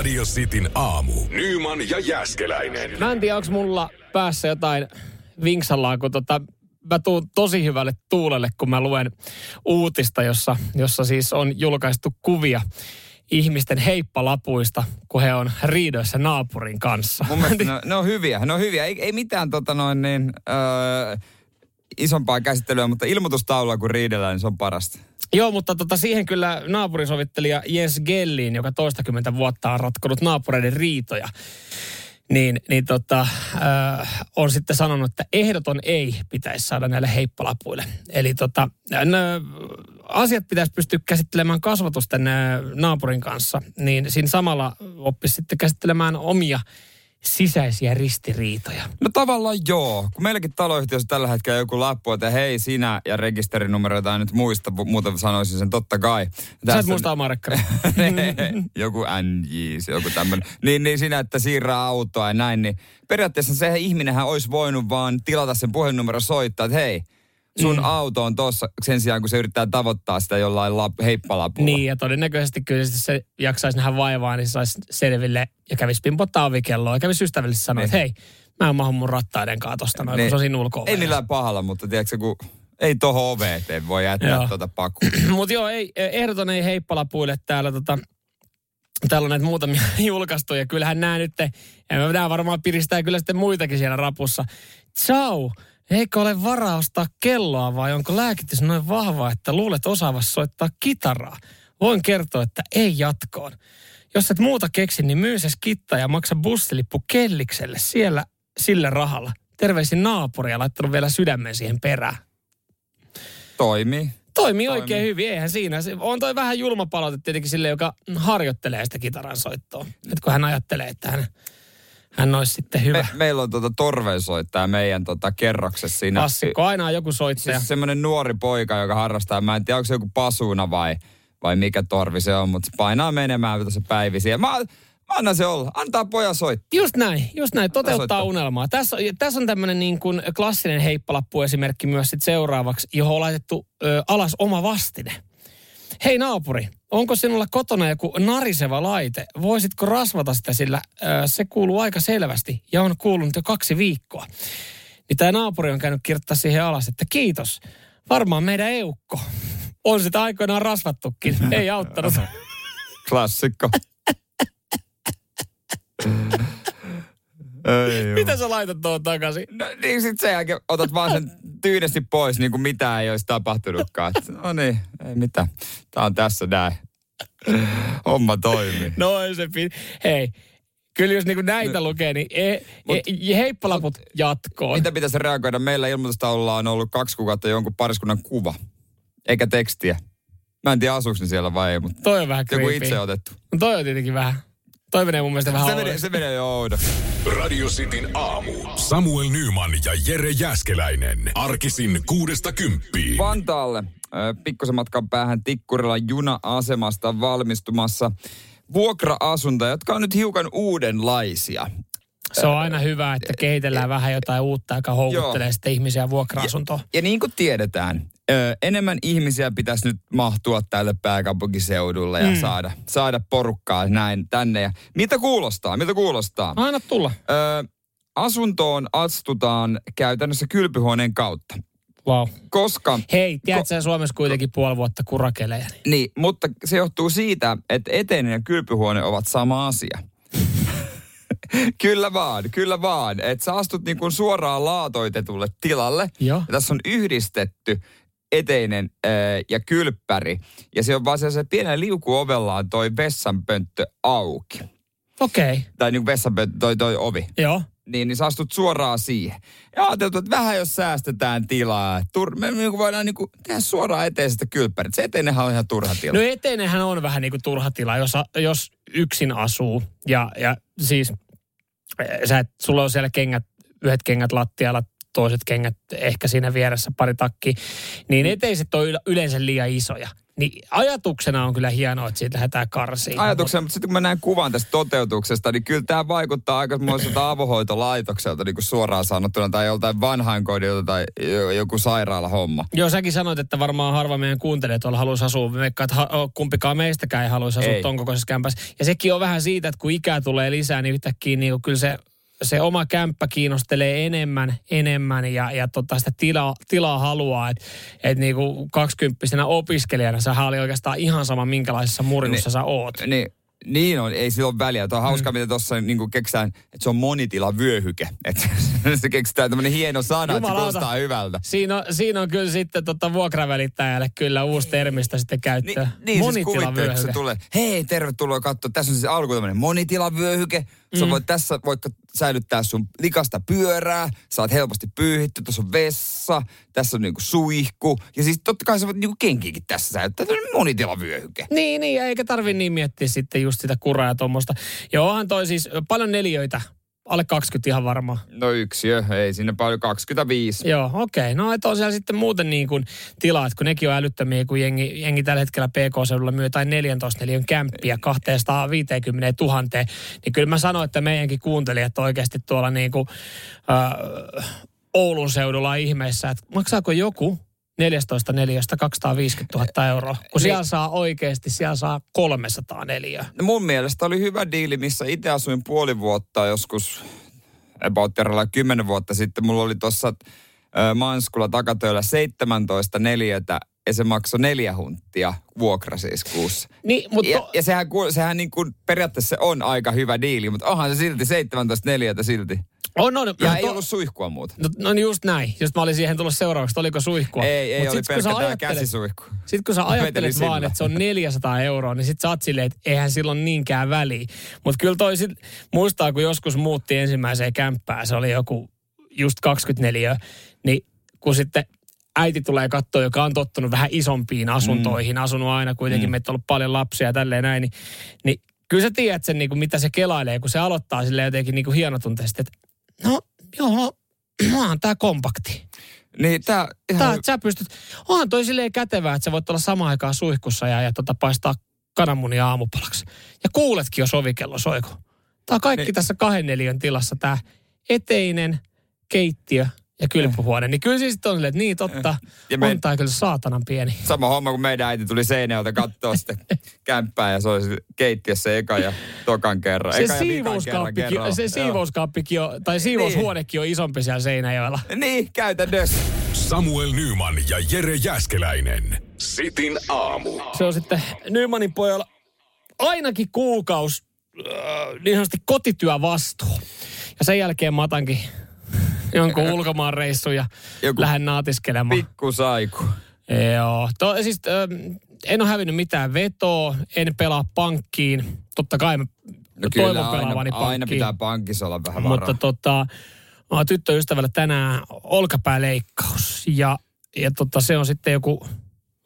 Radio Cityn aamu. Nyman ja Jäskeläinen. Mä en tiedä, onko mulla päässä jotain vinksallaan, kun tota, mä tuun tosi hyvälle tuulelle, kun mä luen uutista, jossa, jossa siis on julkaistu kuvia ihmisten heippalapuista, kun he on riidoissa naapurin kanssa. Mun mielestä ne, ne on hyviä, ne on hyviä. Ei, ei mitään tota noin niin, öö, isompaa käsittelyä, mutta ilmoitustaulua kun riidellään, niin se on parasta. Joo, mutta tota, siihen kyllä naapurisovittelija Jens Gellin, joka toistakymmentä vuotta on ratkonut naapureiden riitoja, niin, niin tota, äh, on sitten sanonut, että ehdoton ei pitäisi saada näille heippalapuille. Eli tota, nö, asiat pitäisi pystyä käsittelemään kasvatusten äh, naapurin kanssa, niin siinä samalla oppisi sitten käsittelemään omia sisäisiä ristiriitoja. No tavallaan joo. Kun meilläkin taloyhtiössä tällä hetkellä joku lappu, että hei sinä ja rekisterinumero jotain nyt muista, muuten sanoisin sen totta kai. Sä et muista omaa joku NJ, joku tämmöinen. Niin, niin sinä, että siirrää autoa ja näin, niin periaatteessa se ihminenhän olisi voinut vaan tilata sen puhelinnumero soittaa, että hei, sun mm. auto on tuossa sen sijaan, kun se yrittää tavoittaa sitä jollain lap, heippalapulla. Niin, ja todennäköisesti kyllä se jaksaisi nähdä vaivaa, niin saisi selville ja kävisi pimpottaa ovikelloa ja kävisi ystävällisesti sanoa, niin. että hei, mä en mahu mun rattaiden kaatosta noin, niin. kun se on siinä ulko Ei millään pahalla, mutta tiedätkö, kun ei tohon ove eteen voi jättää tuota pakua. Mutta joo, ei, ehdoton ei heippalapuille täällä tota, Täällä on näitä muutamia julkaistu ja kyllähän nämä nyt, nämä varmaan piristää kyllä sitten muitakin siellä rapussa. Ciao! Eikö ole varaa ostaa kelloa vai onko lääkitys noin vahva, että luulet osaavassa soittaa kitaraa? Voin kertoa, että ei jatkoon. Jos et muuta keksi, niin myy se skitta ja maksa bussilippu Kellikselle siellä sillä rahalla. Terveisin naapuria laittanut vielä sydämen siihen perään. Toimii. Toimii oikein hyvin, eihän siinä. On toi vähän julma palaute tietenkin sille, joka harjoittelee sitä kitaran soittoa. Nyt kun hän ajattelee, että hän hän olisi sitten hyvä. Me, meillä on tuota torveensoittaja meidän tota kerroksessa siinä. Klassikko, aina on joku soittaja. Siis semmoinen nuori poika, joka harrastaa, mä en tiedä onko se joku pasuna vai, vai mikä torvi se on, mutta se painaa menemään tuossa päivisiä. Mä, Mä annan se olla. Antaa pojan soittaa. Just näin, just näin. Toteuttaa unelmaa. Tässä, tässä on tämmöinen niin kuin klassinen heippalappuesimerkki myös sit seuraavaksi, johon on laitettu ö, alas oma vastine. Hei naapuri, onko sinulla kotona joku nariseva laite? Voisitko rasvata sitä, sillä äh, se kuuluu aika selvästi ja on kuulunut jo kaksi viikkoa. Niin tämä naapuri on käynyt kirjoittaa siihen alas, että kiitos. Varmaan meidän eukko. On sitä aikoinaan rasvattukin. Ei auttanut. Klassikko. Ei Mitä sä laitat tuon takaisin? No, niin sit sen jälkeen otat vaan sen tyynesti pois, niin kuin mitään ei olisi tapahtunutkaan. no niin, ei mitään. Tää on tässä näin. Homma toimii. No ei se pit... Hei, Kyllä jos niinku näitä no, lukee, niin e, mut, e, heippalaput mut, jatkoon. Mitä pitäisi reagoida? Meillä ilmoitustaululla on ollut kaksi kuukautta jonkun pariskunnan kuva, eikä tekstiä. Mä en tiedä asuuko siellä vai ei, mutta toi on vähän joku itse otettu. No toi on tietenkin vähän. Toi menee mun mielestä vähän se menee, se menee jo oudoksi. Radio Cityn aamu. Samuel Nyman ja Jere Jäskeläinen. Arkisin kuudesta kymppiin. Vantaalle pikkusen matkan päähän Tikkurilla juna-asemasta valmistumassa vuokra-asuntoja, jotka on nyt hiukan uudenlaisia. Se on aina hyvä, että kehitellään vähän jotain uutta, joka houkuttelee Joo. sitten ihmisiä vuokra-asuntoon. Ja, ja niin kuin tiedetään, ö, enemmän ihmisiä pitäisi nyt mahtua tälle pääkaupunkiseudulle ja mm. saada, saada porukkaa näin tänne. Ja miltä kuulostaa? Miltä kuulostaa? Aina tulla. Ö, asuntoon astutaan käytännössä kylpyhuoneen kautta. Wow. Koska... Hei, tiedätkö ko- Suomessa kuitenkin puoli vuotta kurakeleja? Niin. niin, mutta se johtuu siitä, että eteinen ja kylpyhuone ovat sama asia. kyllä vaan, kyllä vaan. Että sä astut niin kuin suoraan laatoitetulle tilalle. Joo. Ja tässä on yhdistetty eteinen ää, ja kylppäri. Ja se on vaan se, se pienen liukuovellaan toi vessanpönttö auki. Okei. Okay. Tai niin kuin vessanpönttö, toi, toi ovi. Joo. Niin, niin sä astut suoraan siihen. Ja ajateltu, että vähän jos säästetään tilaa. Tur- me niin voidaan niin kuin tehdä suoraan eteisestä kylppärit. Se eteinenhän on ihan turha tila. No eteinenhän on vähän niin kuin turha tila, jos, jos yksin asuu. Ja, ja siis sä et, sulla on siellä kengät, yhdet kengät lattialla, toiset kengät ehkä siinä vieressä pari takki, niin eteiset on yleensä liian isoja. Niin ajatuksena on kyllä hienoa, että siitä lähdetään karsiin. Ajatuksena, mutta sitten kun mä näen kuvan tästä toteutuksesta, niin kyllä tämä vaikuttaa aikamoiselta avohoitolaitokselta niin kuin suoraan sanottuna, tai joltain vanhainkodilta tai jo- joku sairaalahomma. Joo, säkin sanoit, että varmaan harva meidän kuuntelijat tuolla haluaisi asua. Veikkaa, että ha- kumpikaan meistäkään ei haluaisi asua Ei. ton kokoisessa kämpässä. Ja sekin on vähän siitä, että kun ikää tulee lisää, niin yhtäkkiä niin kyllä se, se oma kämppä kiinnostelee enemmän, enemmän ja, ja tota sitä tilaa, tilaa haluaa. Että et niin kuin kaksikymppisenä opiskelijana sä oli oikeastaan ihan sama, minkälaisessa murjussa Niin. sä oot. Niin, niin on, ei sillä ole väliä. Tuo on hauska, mm. miten tuossa niin keksään, että se on monitila vyöhyke. Että se keksitään tämmöinen hieno sana, että se Jumalauta. kuulostaa hyvältä. Siinä on, siinä on kyllä sitten tota vuokravälittäjälle kyllä uusi termistä sitten Niin, käyttöön. niin siis Monitilavyöhyke. kun se tulee, hei tervetuloa katsoa, tässä on siis alku tämmöinen monitilavyöhyke. Sä Mm. voit tässä vaikka säilyttää sun likasta pyörää, saat helposti pyyhitty, tuossa on vessa, tässä on niinku suihku. Ja siis totta kai sä voit niinku kenkiäkin tässä säilyttää, tämmöinen monitilavyöhyke. Niin, niin, eikä tarvi niin miettiä sitten just sitä kuraa ja tuommoista. Joo, onhan toi siis paljon neljöitä. Alle 20 ihan varmaan. No yksiö, ei sinne paljon, 25. Joo, okei. Okay. No, että on siellä sitten muuten niin kuin tilat, kun nekin on älyttömiä, kun jengi, jengi tällä hetkellä PK-seudulla myy jotain 14 neliön kämppiä 250 000. Niin kyllä mä sanoin, että meidänkin kuuntelijat oikeasti tuolla niin kuin, äh, Oulun seudulla ihmeessä, että maksaako joku 14 neliöstä 250 000 euroa, kun siellä saa oikeasti, siellä saa 300 neliöä. No mun mielestä oli hyvä diili, missä itse asuin puoli vuotta joskus, about terralla kymmenen vuotta sitten. Mulla oli tuossa Manskulla takatöillä 17 neliötä ja se maksoi neljä hunttia vuokra siis kuussa. Niin, mutta Ja, ja sehän, sehän niin kuin periaatteessa on aika hyvä diili, mutta onhan se silti 17 neliötä silti. On, on. Ja no, ei to- ollut suihkua muuta. No, no niin just näin. Just mä olin siihen tullut seuraavaksi, oliko suihkua. Ei, ei Mut oli ajattelet- käsisuihku. Sitten kun sä ajattelet sillä. vaan, että se on 400 euroa, niin sit sä oot silleen, että eihän silloin niinkään väliä. Mutta kyllä toi sit, muistaa, kun joskus muutti ensimmäiseen kämppään, se oli joku just 24, niin kun sitten äiti tulee katsoa, joka on tottunut vähän isompiin asuntoihin, mm. asunut aina kuitenkin, mm. meitä on ollut paljon lapsia ja tälleen näin, niin, niin kyllä sä tiedät sen, niin kuin, mitä se kelailee, kun se aloittaa sille jotenkin niin hienotunteisesti, että no joo, onhan tää kompakti. Niin tää ihan... Tää, sä pystyt, onhan toi silleen kätevää, että sä voit olla samaan aikaan suihkussa ja, ja tota, paistaa kananmunia aamupalaksi. Ja kuuletkin, jos ovikello soiko. Tää on kaikki Niin. tässä kahden neliön tilassa, tää eteinen, keittiö ja kylpyhuone. Niin kyllä siis on silleen, että niin totta, Ja me- on tää kyllä saatanan pieni. Sama homma, kun meidän äiti tuli Seinäjältä katsoa sitten kämppää ja se oli keittiössä eka ja tokan kerran. Se eka kerran siivouskaappikin, kerralla. se siivouskaappikin on, tai siivoushuonekin on isompi siellä Seinäjoella. Niin, käytännössä. Samuel Nyman ja Jere Jäskeläinen. Sitin aamu. se on sitten Nymanin pojalla ainakin kuukaus äh, niin sanotusti kotityövastuu. Ja sen jälkeen mä otankin jonkun ulkomaan reissun ja Joku lähden naatiskelemaan. Pikkusaiku. Joo. To, siis, ähm, en ole hävinnyt mitään vetoa, en pelaa pankkiin. Totta kai mä No toivon kyllä aina, pankkiin. aina pitää pankissa olla vähän varaa. Mutta tota, mä oon tyttöystävällä tänään olkapääleikkaus. Ja, ja tota, se on sitten joku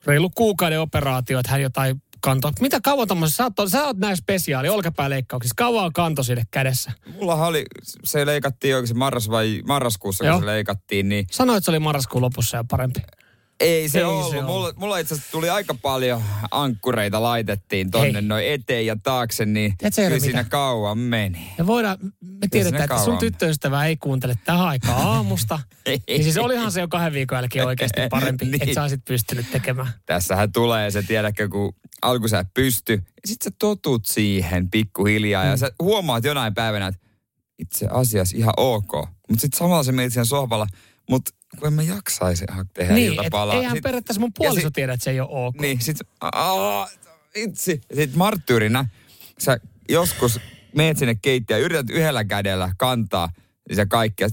reilu kuukauden operaatio, että hän jotain kanto. Mitä kauan tommosessa, sä oot, sä oot näin spesiaali olkapääleikkauksissa. Kauan kanto sille kädessä. Mullahan oli, se leikattiin oikein marras vai marraskuussa, Joo. kun se leikattiin, niin Sanoit, että se oli marraskuun lopussa ja parempi. Ei se Ei ollut. se mulla, ollut. mulla itse asiassa tuli aika paljon ankkureita laitettiin tonne Hei. noin eteen ja taakse, niin Jere, kyllä siinä mitä? kauan meni. Ja voidaan, me tiedetään, että sun tyttöystävä ei kuuntele tähän aikaan aamusta. niin siis olihan se jo kahden viikon jälkeen oikeasti parempi, Niin. että sä olisit pystynyt tekemään. Tässähän tulee se, tiedätkö, kun alku sä et pysty, ja sit sä totut siihen pikkuhiljaa, Mm. ja sä huomaat jonain päivänä, että itse asiassa ihan ok. Mutta sitten samalla se siinä sohvalla, mutta kun en mä jaksaisi tehdä Niin, iltapalaa. eihän Sit- periaatteessa mun puoliso sit- tiedä, että se ei ole ok. Niin, sit, aa, itse. Ja sit marttyyrinä sä joskus meet sinne keittiöön, yrität yhdellä kädellä kantaa niin se kaikkea.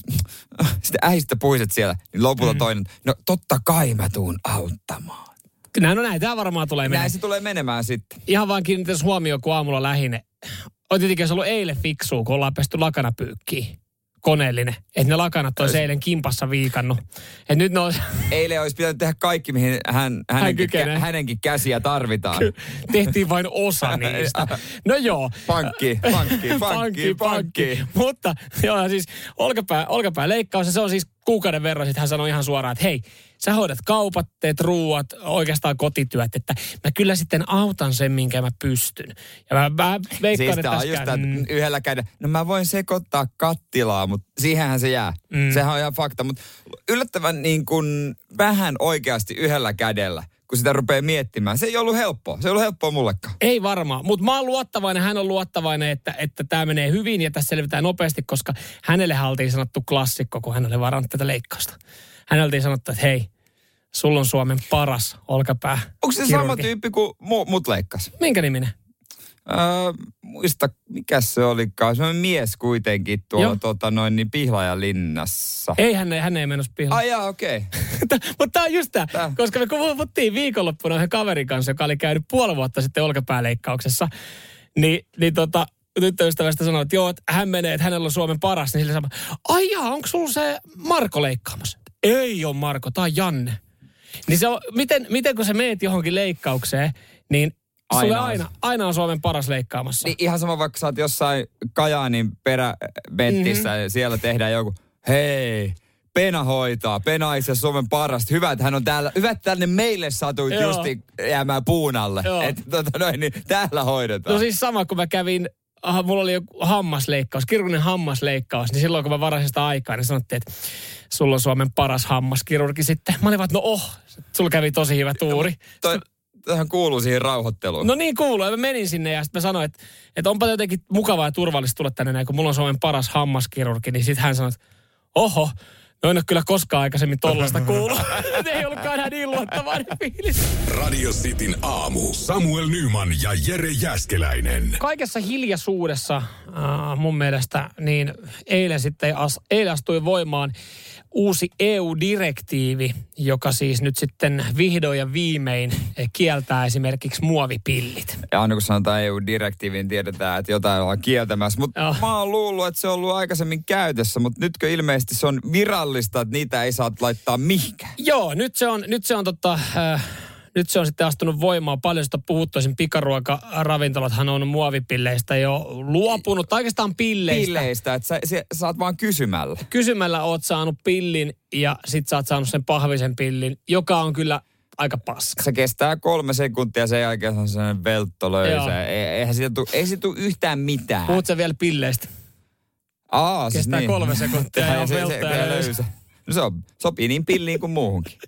Sitten ähistä puiset siellä, niin lopulta mm. toinen, no totta kai mä tuun auttamaan. Näin, no näin, tämä varmaan tulee menemään. Näin se tulee menemään sitten. Ihan vaan kiinnittäisi huomioon, kun aamulla lähin. On tietenkin se ollut eilen fiksua, kun ollaan pesty lakanapyykkiin. Koneellinen. Että ne lakanat olisi eilen kimpassa viikannut. Et nyt ne on, Eilen olisi pitänyt tehdä kaikki, mihin hän, hänenkin, kykenee. kä, hänenkin käsiä tarvitaan. tehtiin vain osa niistä. No joo. Pankki, pankki, pankki, pankki. Mutta joo, siis olkapää, olkapää leikkaus, ja se on siis kuukauden verran, sitten hän sanoi ihan suoraan, että hei, sä hoidat kaupat, teet ruuat, oikeastaan kotityöt, että mä kyllä sitten autan sen, minkä mä pystyn. Ja mä, mä veikkaan, Siis että just tää, mm. yhdellä kädellä, no mä voin sekoittaa kattilaa, mutta siihenhän se jää. Mm. Sehän on ihan fakta, mutta yllättävän niin kuin vähän oikeasti yhdellä kädellä, kun sitä rupeaa miettimään. Se ei ollut helppoa. Se ei ollut helppoa mullekaan. Ei varmaan, mutta mä oon luottavainen, hän on luottavainen, että, että tämä menee hyvin ja tässä selvitään nopeasti, koska hänelle oltiin sanottu klassikko, kun hän oli varannut tätä leikkausta. Hänelle oltiin sanottu, että hei, sulla on Suomen paras olkapää. Onko se sama tyyppi kuin mu, mut leikkas? Minkä niminen? Öö, muista, mikä se olikaan. Se on mies kuitenkin tuolla Joo. tota, noin, niin Pihlajalinnassa. Ei, hän ei, hän ei menossa pihalle. Ai okei. Okay. Mutta tämä on just tämä, Tää. koska me puhuttiin viikonloppuna yhden kaverin kanssa, joka oli käynyt puoli vuotta sitten olkapääleikkauksessa, niin, niin tota, tyttöystävästä sanoi, että joo, että hän menee, että hänellä on Suomen paras, niin sille sanoi, ai jaa, onko sulla se Marko leikkaamassa? Ei ole Marko, tämä on Janne. Niin se on, miten, miten kun sä meet johonkin leikkaukseen, niin sulle Aina on aina, aina on Suomen paras leikkaamassa. Niin ihan sama, vaikka sä oot jossain Kajaanin peräbettissä Mhm. mm-hmm. ja siellä tehdään joku, hei, Pena hoitaa, Pena itse Suomen parasta. Hyvä, että hän on täällä, hyvä, että tänne meille satuit Joo. justi jäämään puun alle. Että tota noin, niin täällä hoidetaan. No siis sama, kun mä kävin, ah, mulla oli joku hammasleikkaus, kirurginen hammasleikkaus, niin silloin kun mä varasin sitä aikaa, niin sanottiin, että sulla on Suomen paras hammaskirurgi sitten. Mä olin vaan, että no oh, sulla kävi tosi hyvä tuuri. Toi, tähän kuuluu siihen rauhoitteluun. No niin kuuluu. Ja mä menin sinne ja sitten mä sanoin, että, että onpa jotenkin mukavaa ja turvallista tulla tänne näin, kun mulla on Suomen paras hammaskirurgi. Niin sitten hän sanoi, että oho, no en ole kyllä koskaan aikaisemmin tollasta kuullut. Ei ollutkaan niin luottavainen fiilis. Radio Cityn aamu. Samuel Nyman ja Jere Jäskeläinen. Kaikessa hiljaisuudessa äh, mun mielestä niin eilen sitten as, eilen astui voimaan uusi EU-direktiivi, joka siis nyt sitten vihdoin ja viimein kieltää esimerkiksi muovipillit. Ja aina kun sanotaan EU-direktiiviin, tiedetään, että jotain ollaan kieltämässä. Mutta Joo. mä oon luullut, että se on ollut aikaisemmin käytössä, mutta nytkö ilmeisesti se on virallista, että niitä ei saa laittaa mihinkään. Joo, nyt se on, nyt se on tota, äh, nyt se on sitten astunut voimaan. Paljon sitä puhuttuisin pikaruokaravintolathan on muovipilleistä jo luopunut, tai oikeastaan pilleistä. Pilleistä, että sä, sä, sä oot vaan kysymällä. Kysymällä oot saanut pillin ja sit sä oot saanut sen pahvisen pillin, joka on kyllä aika paska. Se kestää kolme sekuntia, sen jälkeen se on sellainen veltto löysä. Ei, eihän siitä tuu, ei siitä tuu yhtään mitään. Puhut sä vielä pilleistä? Aa, siis kestää niin. kolme sekuntia ja on se, se, veltto ja se, löysä. No se on, sopii niin pilliin kuin muuhunkin.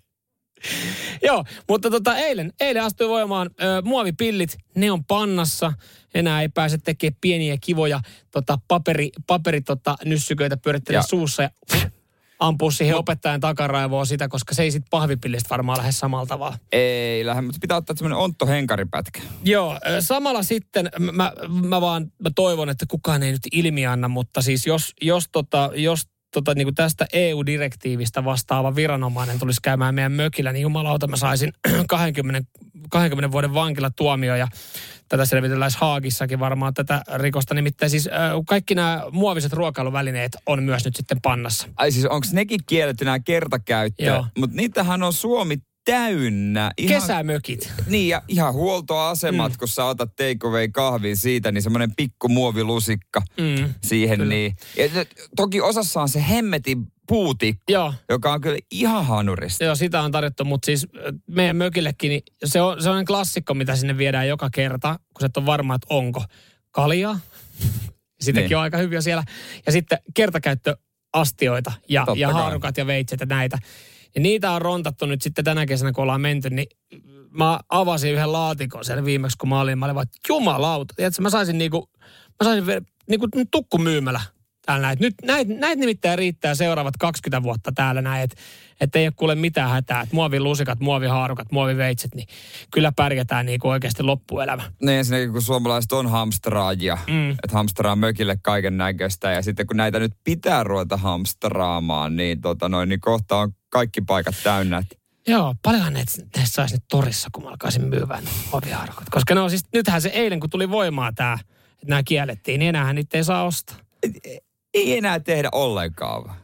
Joo, mutta tota, eilen, eilen astui voimaan ö, muovipillit, ne on pannassa. Enää ei pääse tekemään pieniä kivoja tota, paperi, paperi tota, nyssyköitä pyörittää Ja- suussa ja ampua siihen opettajan takaraivoa sitä, koska se ei sit pahvipillistä varmaan lähde samalla tavalla. Ei lähde, mutta pitää ottaa semmoinen Ontto Henkaripätkä. Joo, samalla sitten mä, mä, mä vaan mä toivon, että kukaan ei nyt ilmi anna, mutta siis jos, jos, tota, jos tota, niin kuin tästä EU-direktiivistä vastaava viranomainen tulisi käymään meidän mökillä, niin jumalauta mä saisin 20, 20 vuoden vankilatuomio ja tätä selvitelläisi Haagissakin varmaan tätä rikosta. Nimittäin siis ö, kaikki nämä muoviset ruokailuvälineet on myös nyt sitten pannassa. Ai siis onko nekin kielletty nämä kertakäyttö? Mutta niitähän on Suomi täynnä. Ihan, Kesämökit. Niin ja ihan huoltoasemat, mm. kun sä otat takeaway kahvin siitä, niin semmoinen pikku muovilusikka Mm. siihen. Kyllä. Niin. Ja toki osassa on se hemmetin puutikku, Joo, joka on kyllä ihan hanurista. Joo, sitä on tarjottu, mutta siis meidän mökillekin, niin se on sellainen klassikko, mitä sinne viedään joka kerta, kun sä et ole varma, että onko kaljaa. Sitäkin Niin. on aika hyviä siellä. Ja sitten kertakäyttöastioita ja, Totta ja kai. haarukat ja veitset ja näitä. Ja niitä on rontattu nyt sitten tänä kesänä, kun ollaan menty, niin mä avasin yhden laatikon siellä viimeksi, kun mä olin. Mä olin vaan, jumalauta. Tiedätkö, mä saisin niinku, mä saisin niinku tukkumyymälä täällä näin. Nyt näitä näit nimittäin riittää seuraavat 20 vuotta täällä näin, että et ei ole kuule mitään hätää. Että muovilusikat, muovihaarukat, muoviveitset, niin kyllä pärjätään niinku oikeasti loppuelämä. Niin ensinnäkin, kun suomalaiset on hamstraajia, mm. että hamstraa mökille kaiken näköistä. Ja sitten kun näitä nyt pitää ruveta hamstraamaan, niin, tota noin, niin kohta on kaikki paikat täynnä. Et Joo, paljonhan näitä näitä saisi nyt torissa, kun mä alkaisin myyvään muovihaarukot. Koska ne on siis, nythän se eilen, kun tuli voimaan tämä, että nämä kiellettiin, niin enäähän niitä ei saa ostaa. Ei enää tehdä ollenkaan.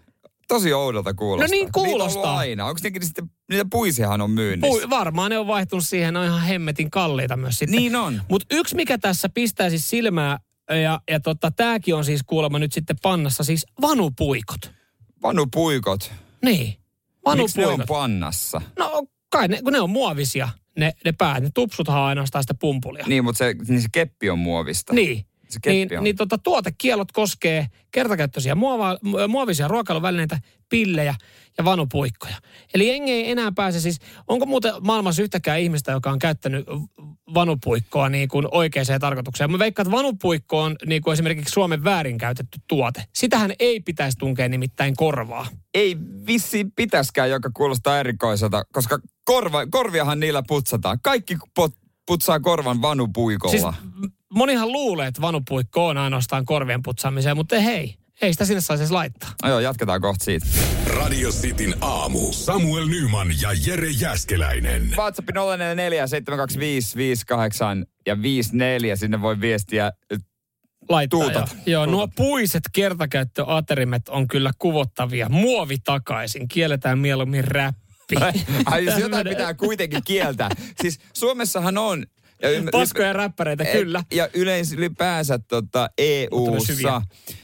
Tosi oudolta kuulostaa. No niin Niitä on kuulostaa. aina. Onko nekin sitten, niitä puisiahan on myynnissä? Pui, varmaan ne on vaihtunut siihen, ne on ihan hemmetin kalliita myös sitten. Niin on. Mutta yksi, mikä tässä pistää siis silmää, ja, ja tota, tämäkin on siis kuulemma nyt sitten pannassa, siis vanupuikot. Vanupuikot. Niin, Miksi ne on Vanupuikot. pannassa? No kai ne, kun ne on muovisia, ne, ne päät, ne tupsuthan ainoastaan sitä pumpulia. Niin, mutta se, niin se keppi on muovista. Niin. Se Niin, on. niin tota, tuotekielot koskee kertakäyttöisiä muova, mu- muovisia ruokailuvälineitä, pillejä ja vanupuikkoja. Eli jengi ei enää pääse siis, onko muuten maailmassa yhtäkään ihmistä, joka on käyttänyt vanupuikkoa niin kuin oikeaan tarkoitukseen? Mä veikkaan, että vanupuikko on niin kuin esimerkiksi Suomen väärinkäytetty tuote. Sitähän ei pitäisi tunkea nimittäin korvaa. Ei vissiin pitäskään, joka kuulostaa erikoiselta, koska korva, korviahan niillä putsataan. Kaikki pot, putsaa korvan vanupuikolla. Siis monihan luulee, että vanupuikko on ainoastaan korvien putsaamiseen, mutta ei. Ei sitä sinne saisi edes laittaa. No joo, jatketaan kohta siitä. Radio Cityn aamu. Samuel Nyman ja Jere Jäskeläinen. WhatsApp 044 725 58 ja 54. Sinne voi viestiä. laittaa. Tuutat. Joo, joo nuo puiset kertakäyttöaterimet on kyllä kuvottavia. Muovi takaisin. Kielletään mieluummin räppi. Ai jos jotain pitää kuitenkin kieltää. Siis Suomessahan on... Ja ymmär- Paskoja räppäreitä, kyllä. Ja yleensä ylipäänsä tota. EU-ssa,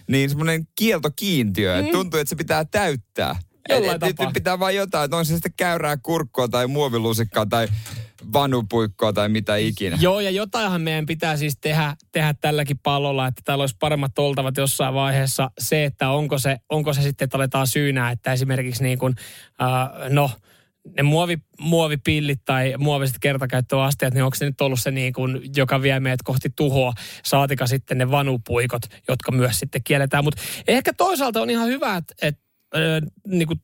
niin semmoinen kieltokiintiö, että tuntuu, että se pitää täyttää. Mm. Jollain Et- et- tapaa. Nyt pitää vaan jotain, että on se sitten käyrää kurkkua tai muovilusikkaa tai vanupuikkoa tai mitä ikinä. Joo, ja jotainhan meidän pitää siis tehdä, tehdä tälläkin pallolla, että täällä olisi paremmat oltavat jossain vaiheessa. Se, että onko se, onko se sitten, että aletaan syynää, että esimerkiksi niin kuin, äh, no, ne muovi, muovipillit tai muoviset kertakäyttöastiat, niin onko se nyt ollut se niin kuin, joka vie meidät kohti tuhoa, saatika sitten ne vanupuikot, jotka myös sitten kielletään. Mutta ehkä toisaalta on ihan hyvä, että, että äh, niin kuin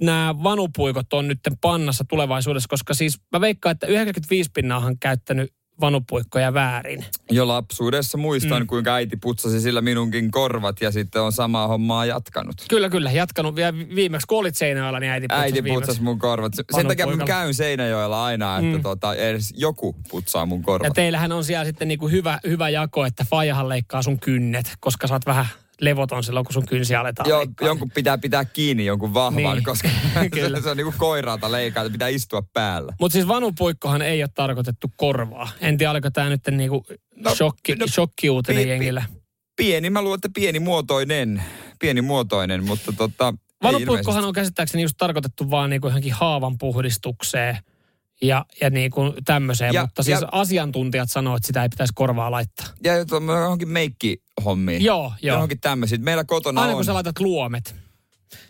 nämä vanupuikot on nyt pannassa tulevaisuudessa, koska siis mä veikkaan, että 95 pinnaahan käyttänyt vanupuikkoja väärin. Jo lapsuudessa muistan, Mm. kuinka äiti putsasi sillä minunkin korvat ja sitten on samaa hommaa jatkanut. Kyllä, kyllä. Jatkanut vielä viimeksi, kun olit Seinäjoella, niin äiti putsasi Äiti putsasi mun korvat. Se- Sen takia mä käyn Seinäjoella aina, että Mm. tota, edes joku putsaa mun Ja korvat. teillähän on siellä sitten niinku hyvä, hyvä jako, että Fajahan leikkaa sun kynnet, koska sä oot vähän levoton silloin, kun sun kynsiä aletaan Joo, leikkaa. jonkun pitää pitää kiinni jonkun vahvan, Niin. niin. koska Kyllä. se, se on niinku koiraalta leikata, pitää istua päällä. Mutta siis vanupuikkohan ei ole tarkoitettu korvaa. En tiedä, oliko tämä nyt niinku no, No, shokki, no, shokkiuutinen pi- pi- jengillä. Pieni, mä luulen, että pienimuotoinen, pienimuotoinen, mutta tota... Vanupuikkohan on käsittääkseni just tarkoitettu vaan niinku johonkin haavan puhdistukseen ja, ja niinku tämmöiseen, Ja- mutta siis ja- asiantuntijat sanoo, että sitä ei pitäisi korvaa laittaa. Ja johonkin meikkihommiin. Joo, joo. Johonkin tämmöisiin. Meillä kotona Aina on... kun sä laitat luomet.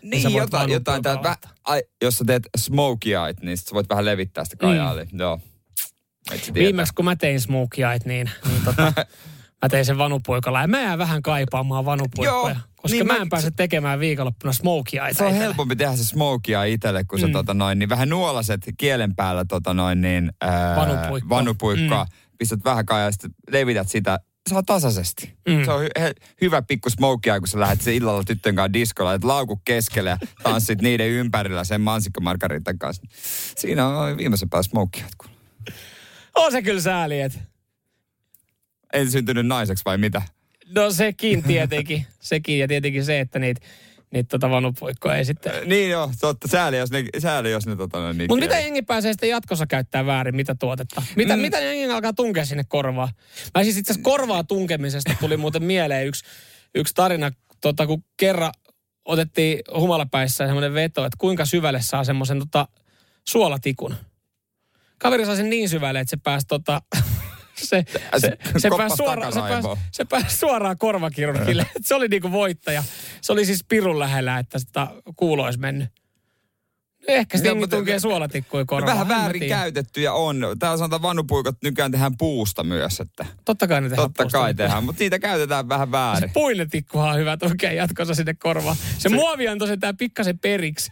niin, voit jotain, jotain tää, vä, ai, jos sä teet smokey eyed, niin sit sä voit vähän levittää sitä kajaali. Mm. Joo. Viimeksi kun mä tein smokiait, niin, niin tota, mä tein sen vanupuikolla. Ja mä jään vähän kaipaamaan vanupuikkoja. Joo, koska niin mä mä- en pääse tekemään viikonloppuna smokiaita. Se on itselle. helpompi tehdä se smokea itselle, kun sä Mm. tota noin, niin vähän nuolaset kielen päällä tota noin, niin, ää, Vanupuikkoa. vanupuikkoa. Pistät vähän kajaa ja sitten levität sitä. Saa tasaisesti. Mm. Se on hy- he, hyvä pikku smokea, kun sä lähdet se illalla tyttön kanssa diskolla, että laukut keskelle ja tanssit niiden ympärillä sen mansikkamargaritan kanssa. Siinä on viimeisen päällä smokea. On se kyllä sääli, et. En syntynyt naiseksi vai mitä? No sekin tietenkin. sekin ja tietenkin se, että niitä niitä tota vanupuikkoja ei sitten... Niin joo, totta. Sääli, jos ne, sääli, jos ne tota niin Mutta mitä jengi pääsee sitten jatkossa käyttää väärin, mitä tuotetta? Mitä, mm. mitä jengi alkaa tunkea sinne korvaa? Mä siis itse asiassa korvaa tunkemisesta tuli muuten mieleen yksi, yksi tarina, tota, kun kerran otettiin humalapäissä semmoinen veto, että kuinka syvälle saa semmoisen tota, suolatikun. Kaveri sai sen niin syvälle, että se pääsi tota, se, se, se, pääsi suoraan, se, pääsi, se pääsi suoraan korvakirurgille. Se oli niinku voittaja. Se oli siis pirun lähellä, että sitä kuulo olisi mennyt. Ehkä No, sitten mutta- tunkee suolatikkuja korvaan. Vähän väärin käytettyjä on. Täällä sanotaan vanupuikot nykyään tehdään puusta myös, että Totta kai ne tehdään totta puusta, kai tehdään, mutta niitä käytetään vähän väärin. Se puinen tikkuhan on hyvä tunkea jatkossa sinne korvaan. Se, se muovi on tosiaan tää pikkasen periksi.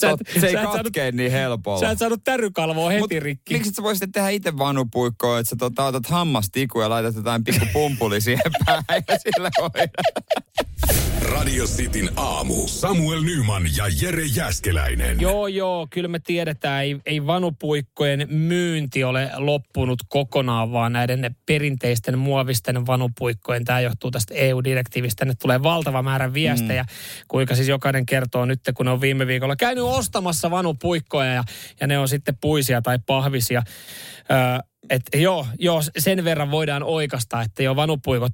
Sä et- se ei katkee niin helpolla. Sä et saanut tärykalvoa heti Mut rikki. Miksi sä voisit tehdä itse vanupuikkoa, että sä tota, otat hammastikun ja laitat jotain pikku pumpuli siihen päähän ja sillä hoidat. Radio Cityn aamu. Samuel Nyman ja Jere Jäskeläinen. Joo, joo, kyllä me tiedetään, ei, ei vanupuikkojen myynti ole loppunut kokonaan, vaan näiden perinteisten muovisten vanupuikkojen, tämä johtuu tästä EU-direktiivistä, ne tulee valtava määrä viestejä, mm. kuinka siis jokainen kertoo nyt, kun ne on viime viikolla käynyt ostamassa vanupuikkoja ja, ja ne on sitten puisia tai pahvisia. Öö, et joo, joo, sen verran voidaan oikasta, että jo vanupuikot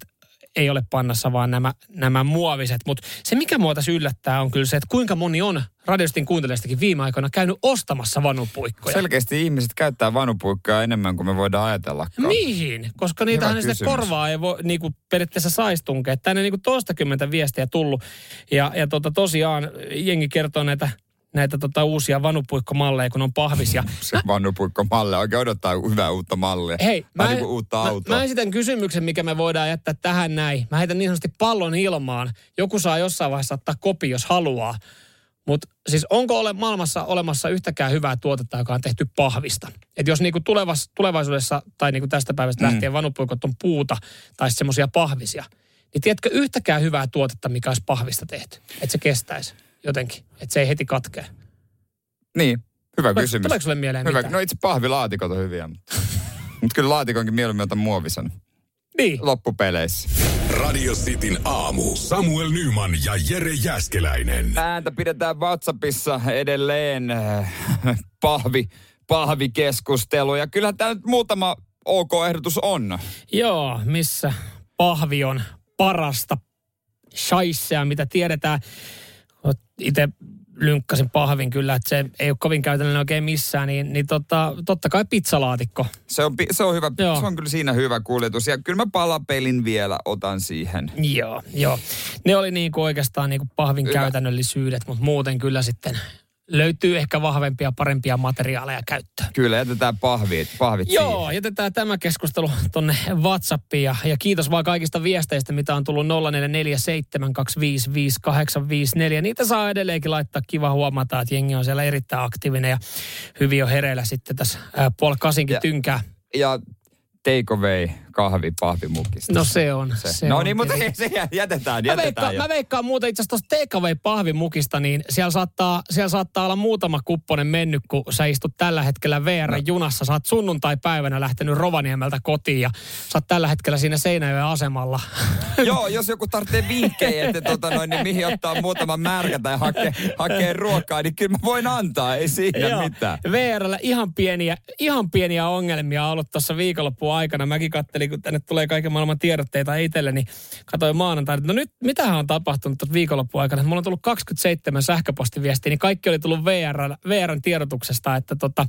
ei ole pannassa, vaan nämä, nämä muoviset. Mutta se, mikä mua tässä yllättää, on kyllä se, että kuinka moni on radiostin kuuntelijastakin viime aikoina käynyt ostamassa vanupuikkoja. Selkeästi ihmiset käyttää vanupuikkoja enemmän kuin me voidaan ajatella. Mihin? Koska niitähän sitä korvaa ei voi niinku, periaatteessa saisi tunkea. Tänne niinku toistakymmentä viestiä tullut. Ja, ja tota, tosiaan jengi kertoo näitä näitä tota, uusia vanupuikkomalleja, kun on pahvisia. Se vanupuikkomalle, oikein odottaa hyvää uutta mallia. Hei, mä, niin uutta mä, autoa. mä esitän kysymyksen, mikä me voidaan jättää tähän näin. Mä heitän niin sanotusti pallon ilmaan. Joku saa jossain vaiheessa ottaa kopi, jos haluaa. Mutta siis onko ole maailmassa olemassa yhtäkään hyvää tuotetta, joka on tehty pahvista? Et jos niinku tulevas, tulevaisuudessa tai niinku tästä päivästä mm. lähtien vanupuikot on puuta tai semmoisia pahvisia, niin tiedätkö yhtäkään hyvää tuotetta, mikä olisi pahvista tehty? Että se kestäisi jotenkin, että se ei heti katkee. Niin, hyvä Tule- kysymys. Tuleeko sulle mieleen Hyvä. mitään? No itse pahvilaatikot on hyviä, mutta, mutta kyllä laatikonkin mieluummin otan muovisen Niin. loppupeleissä. Radio Cityn aamu. Samuel Nyman ja Jere Jäskeläinen. Ääntä pidetään WhatsAppissa edelleen pahvi, pahvikeskustelu. Ja kyllä tämä nyt muutama OK-ehdotus on. Joo, missä pahvi on parasta shaissea, mitä tiedetään. Itse lynkkasin pahvin kyllä, että se ei ole kovin käytännöllinen oikein missään, niin, niin tota, totta kai pizzalaatikko. Se on, se on hyvä, Joo. se on kyllä siinä hyvä kuljetus. Ja kyllä mä palapelin vielä otan siihen. Joo, joo. Ne oli niin kuin oikeastaan niin kuin pahvin Hyvä. käytännöllisyydet, mutta muuten kyllä sitten löytyy ehkä vahvempia, parempia materiaaleja käyttöön. Kyllä jätetään pahvit, pahvit Joo, siihen. jätetään tämä keskustelu tonne WhatsAppiin ja, ja kiitos vaan kaikista viesteistä, mitä on tullut 0447255854. Niitä saa edelleenkin laittaa. Kiva huomata, että jengi on siellä erittäin aktiivinen ja hyvin on hereillä sitten tässä ää, puoli kasinkin Ja- tynkää. Ja take away kahvi pahvimukista. No se on. Se, se no on niin, mutta se jä- jätetään, Mä jätetään veikkaan, jo. mä veikkaan muuten itse asiassa tuosta takeaway-pahvimukista, niin siellä saattaa, siellä saattaa olla muutama kupponen mennyt, kun sä istut tällä hetkellä VR-junassa. Sä oot sunnuntai-päivänä lähtenyt Rovaniemeltä kotiin ja sä oot tällä hetkellä siinä Seinäjoen asemalla. Joo, jos joku tarvitsee vinkkejä, että tota noin, niin mihin ottaa muutama märkä tai hakee, hakee ruokaa, niin kyllä mä voin antaa, ei siinä Joo. mitään. VRllä ihan pieniä, ihan pieniä ongelmia on ollut tuossa viikonloppuun aikana. Mäkin kattelin, kun tänne tulee kaiken maailman tiedotteita itselleni. Katoin maanantaina, että no nyt, mitähän on tapahtunut tuossa viikonloppuun aikana. Mulla on tullut 27 sähköpostiviestiä, niin kaikki oli tullut VR, VRn tiedotuksesta, että tota,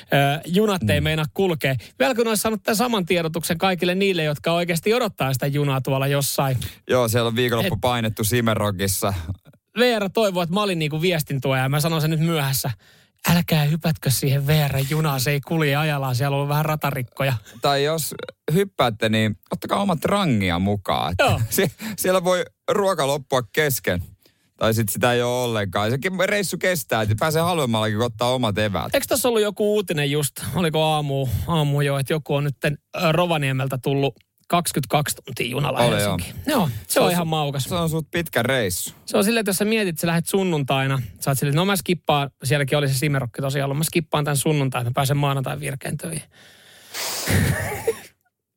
ö, junat ei meinaa kulkea. Vielä kun olisi saanut tämän saman tiedotuksen kaikille niille, jotka oikeasti odottaa sitä junaa tuolla jossain. Joo, siellä on viikonloppu painettu Simerokissa. VR toivoo, että mä olin niin kuin viestintuoja ja mä sanon sen nyt myöhässä. Älkää hypätkö siihen VR-junaan, se ei kulje ajallaan, siellä on vähän ratarikkoja. Tai jos hyppäätte, niin ottakaa omat rangia mukaan. Että Joo. Sie- siellä voi ruoka loppua kesken. Tai sitten sitä ei ole ollenkaan. Sekin reissu kestää, että pääsee halvemmallakin, kun ottaa omat eväät. Eikö tässä ollut joku uutinen just, oliko aamu, aamu jo, että joku on nyt Rovaniemeltä tullut 22 tuntia junalla Oli Helsinkiin. Joo, se, Se on on ihan maukas. Se on sut pitkä reissu. Se on silleen, että jos sä mietit, että sä lähdet sunnuntaina, sä oot silleen, no mä skippaan, sielläkin oli se Simerokki tosiaan ollut, mä skippaan tämän sunnuntain, mä pääsen maanantai virkeen töihin.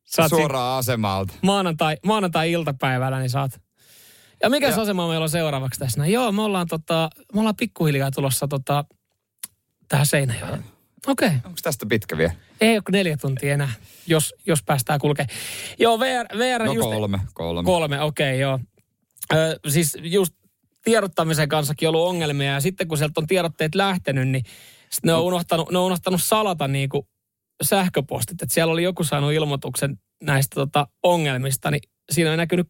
Suoraan asemalta. maanantai, maanantai-iltapäivällä, niin saat. Ja mikä Ja- se asema meillä on seuraavaksi tässä? näin? Joo, me ollaan, tota, me ollaan pikkuhiljaa tulossa tota, tähän Seinäjoelle. Okei. Okay. Onko tästä pitkä vielä? Ei ole kuin neljä tuntia enää, jos, jos päästään kulkemaan. Joo, VR, VR No just... kolme, kolme. Kolme, okei, okay, joo. Ö, siis just tiedottamisen kanssakin ollut ongelmia ja sitten kun sieltä on tiedotteet lähtenyt, niin sit ne on unohtanut, ne on unohtanut salata niinku sähköpostit. Että siellä oli joku saanut ilmoituksen näistä tota, ongelmista, niin siinä on näkynyt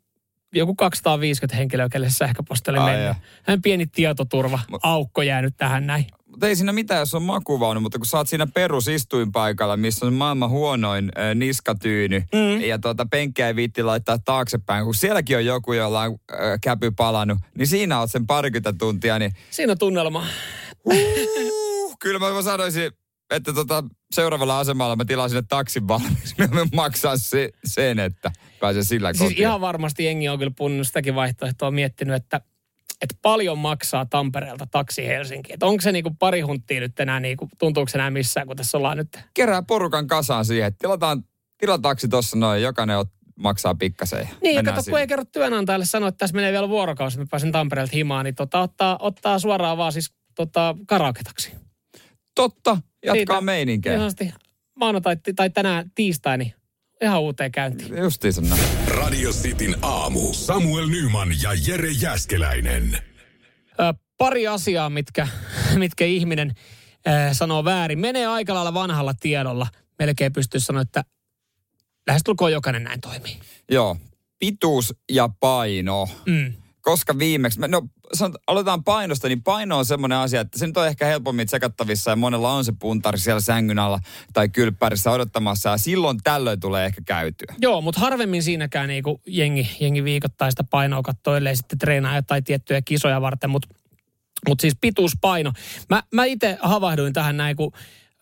joku 250 henkilöä, kelle se sähköposti oli Ai mennyt. Hän pieni tietoturva, aukko jäänyt tähän näin. Mutta ei siinä mitään, jos on makuvaunu, mutta kun sä oot siinä perusistuinpaikalla, missä on maailman huonoin äh, niskatyyny mm. ja tuota, penkkiä ei viitti laittaa taaksepäin, kun sielläkin on joku, jolla on äh, käpy palannut, niin siinä oot sen parikymmentä tuntia, niin Siinä on tunnelma. uh, kyllä mä sanoisin, että tota, seuraavalla asemalla mä tilaan sinne taksin valmis. Mä maksaa se, sen, että pääsen sillä Siis kotiin. ihan varmasti jengi on kyllä punnut sitäkin vaihtoehtoa miettinyt, että, että paljon maksaa Tampereelta taksi Helsinkiin. Että onko se niinku pari hunttia nyt enää, niinku, tuntuuko se enää missään, kun tässä ollaan nyt. Kerää porukan kasaan siihen, että tilataan, tilataksi tuossa noin, jokainen ot, maksaa pikkasen. Niin, kato, kun ei kerro työnantajalle sanoa, että tässä menee vielä vuorokausi, että mä pääsen Tampereelta himaan, niin tota, ottaa, ottaa suoraan vaan siis tota, karaoketaksi. Totta, jatkaa Siitä- meininkiä. Ihan maanantai tai tänään tiistai, niin ihan uuteen käyntiin. Justiinsa näin. Radio Cityn aamu. Samuel Nyman ja Jere Jäskeläinen. Ö, pari asiaa, mitkä, mitkä ihminen ö, sanoo väärin. Menee aika lailla vanhalla tiedolla. Melkein pystyy sanoa, että lähestulkoon jokainen näin toimii. Joo, pituus ja paino. Mm. Koska viimeksi, no sanot, aloitetaan painosta, niin paino on semmoinen asia, että se nyt on ehkä helpommin tsekattavissa ja monella on se puntari siellä sängyn alla tai kylppärissä odottamassa ja silloin tällöin tulee ehkä käytyä. Joo, mutta harvemmin siinäkään niinku jengi, jengi viikoittaista painoa katsoo, ellei sitten treenaa jotain tiettyjä kisoja varten, mutta mut siis pituuspaino. Mä, mä itse havahduin tähän näin, kun